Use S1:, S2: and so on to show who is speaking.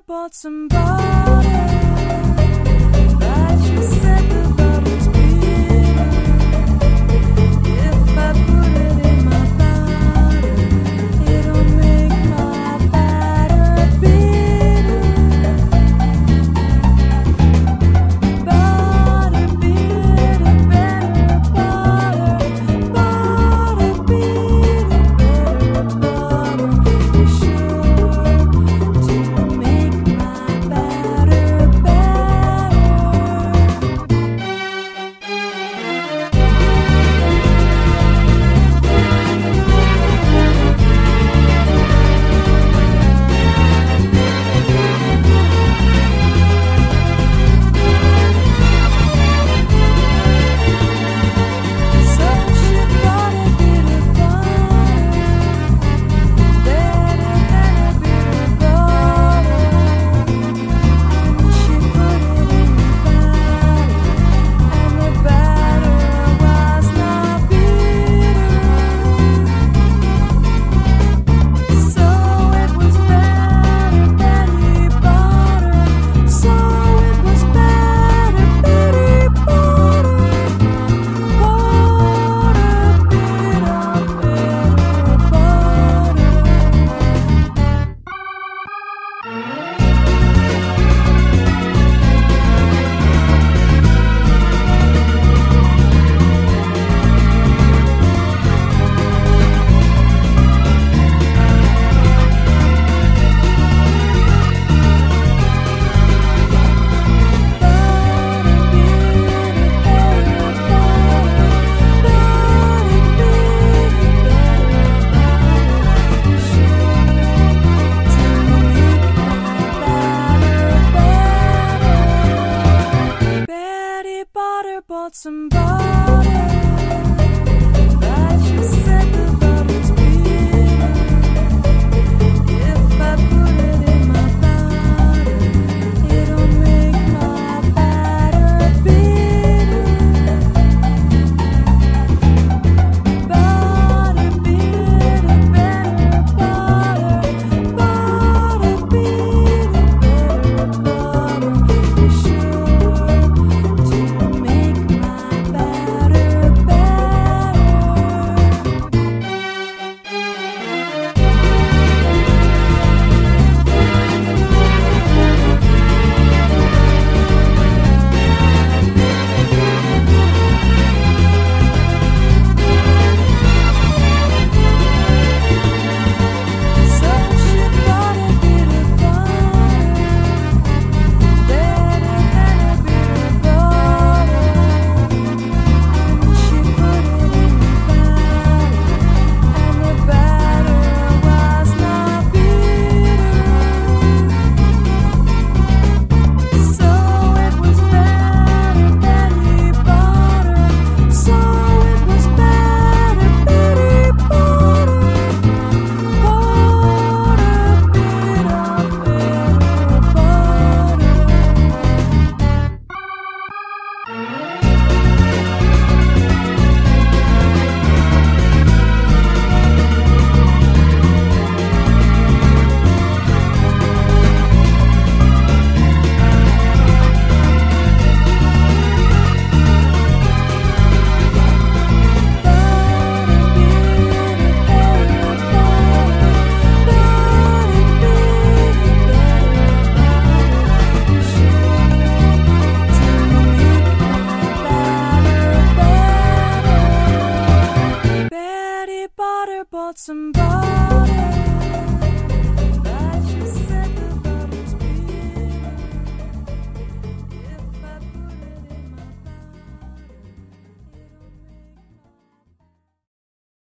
S1: bought some Bought some butter, Betty Butter bought some butter.